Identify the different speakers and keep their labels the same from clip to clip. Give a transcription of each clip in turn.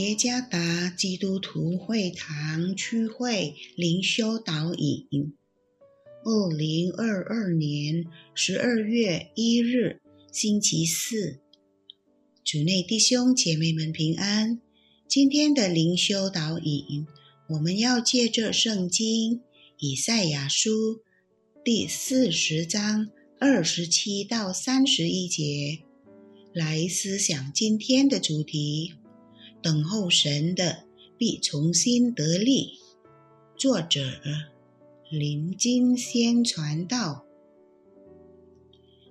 Speaker 1: 耶加达基督徒会堂区会灵修导引，二零二二年十二月一日，星期四，主内弟兄姐妹们平安。今天的灵修导引，我们要借着圣经以赛亚书第四十章二十七到三十一节来思想今天的主题。等候神的必重新得力。作者林金先传道。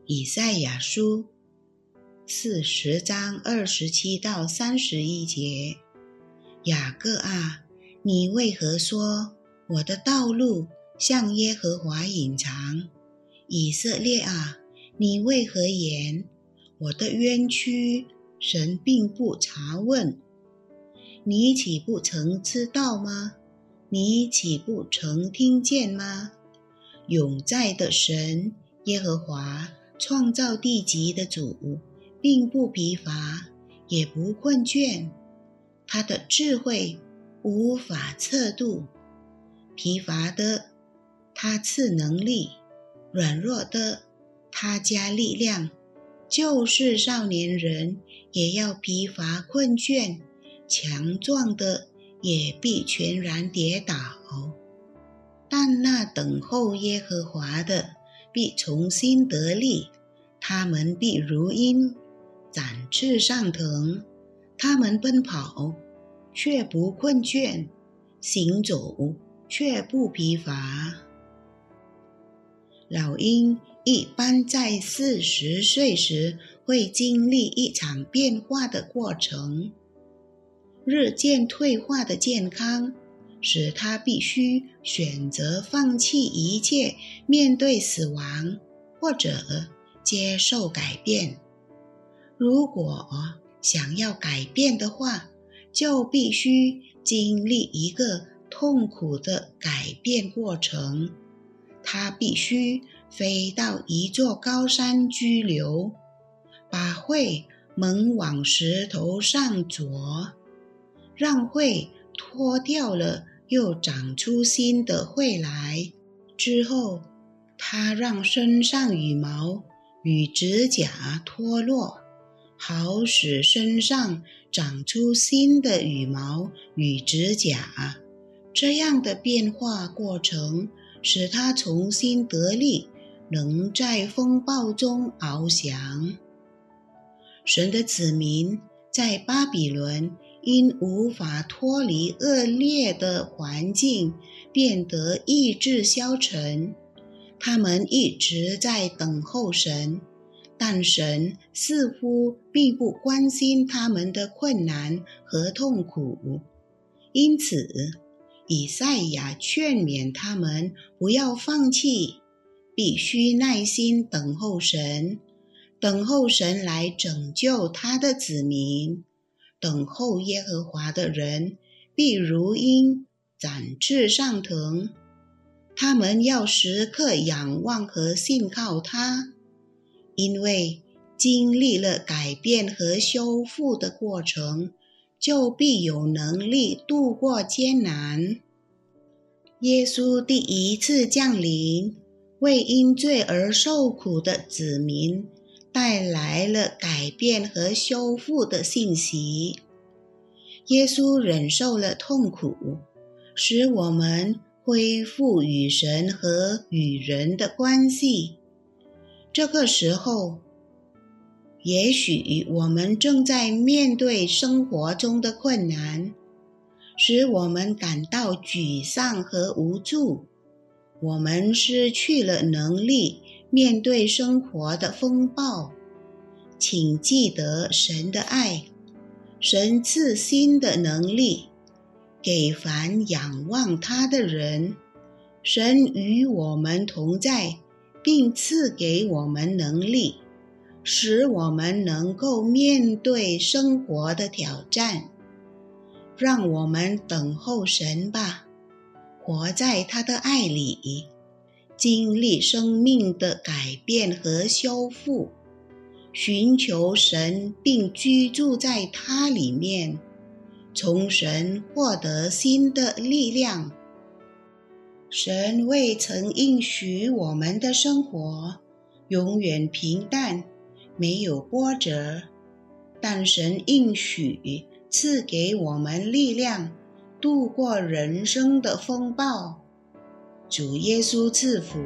Speaker 1: 以赛亚书四十章二十七到三十一节：雅各啊，你为何说我的道路向耶和华隐藏？以色列啊，你为何言我的冤屈神并不查问？你岂不曾知道吗？你岂不曾听见吗？永在的神耶和华创造地极的主，并不疲乏，也不困倦。他的智慧无法测度。疲乏的他赐能力，软弱的他加力量。就是少年人也要疲乏困倦。强壮的也必全然跌倒，但那等候耶和华的必重新得力。他们必如鹰展翅上腾，他们奔跑却不困倦，行走却不疲乏。老鹰一般在四十岁时会经历一场变化的过程。日渐退化的健康，使他必须选择放弃一切，面对死亡，或者接受改变。如果想要改变的话，就必须经历一个痛苦的改变过程。他必须飞到一座高山居留，把喙猛往石头上啄。让喙脱掉了，又长出新的喙来。之后，它让身上羽毛与指甲脱落，好使身上长出新的羽毛与指甲。这样的变化过程使它重新得力，能在风暴中翱翔。神的子民在巴比伦。因无法脱离恶劣的环境，变得意志消沉。他们一直在等候神，但神似乎并不关心他们的困难和痛苦。因此，以赛亚劝勉他们不要放弃，必须耐心等候神，等候神来拯救他的子民。等候耶和华的人，必如鹰展翅上腾。他们要时刻仰望和信靠他，因为经历了改变和修复的过程，就必有能力度过艰难。耶稣第一次降临，为因罪而受苦的子民。带来了改变和修复的信息。耶稣忍受了痛苦，使我们恢复与神和与人的关系。这个时候，也许我们正在面对生活中的困难，使我们感到沮丧和无助。我们失去了能力。面对生活的风暴，请记得神的爱，神赐新的能力给凡仰望他的人。神与我们同在，并赐给我们能力，使我们能够面对生活的挑战。让我们等候神吧，活在他的爱里。经历生命的改变和修复，寻求神并居住在他里面，从神获得新的力量。神未曾应许我们的生活永远平淡，没有波折，但神应许赐给我们力量，度过人生的风暴。主耶稣赐福。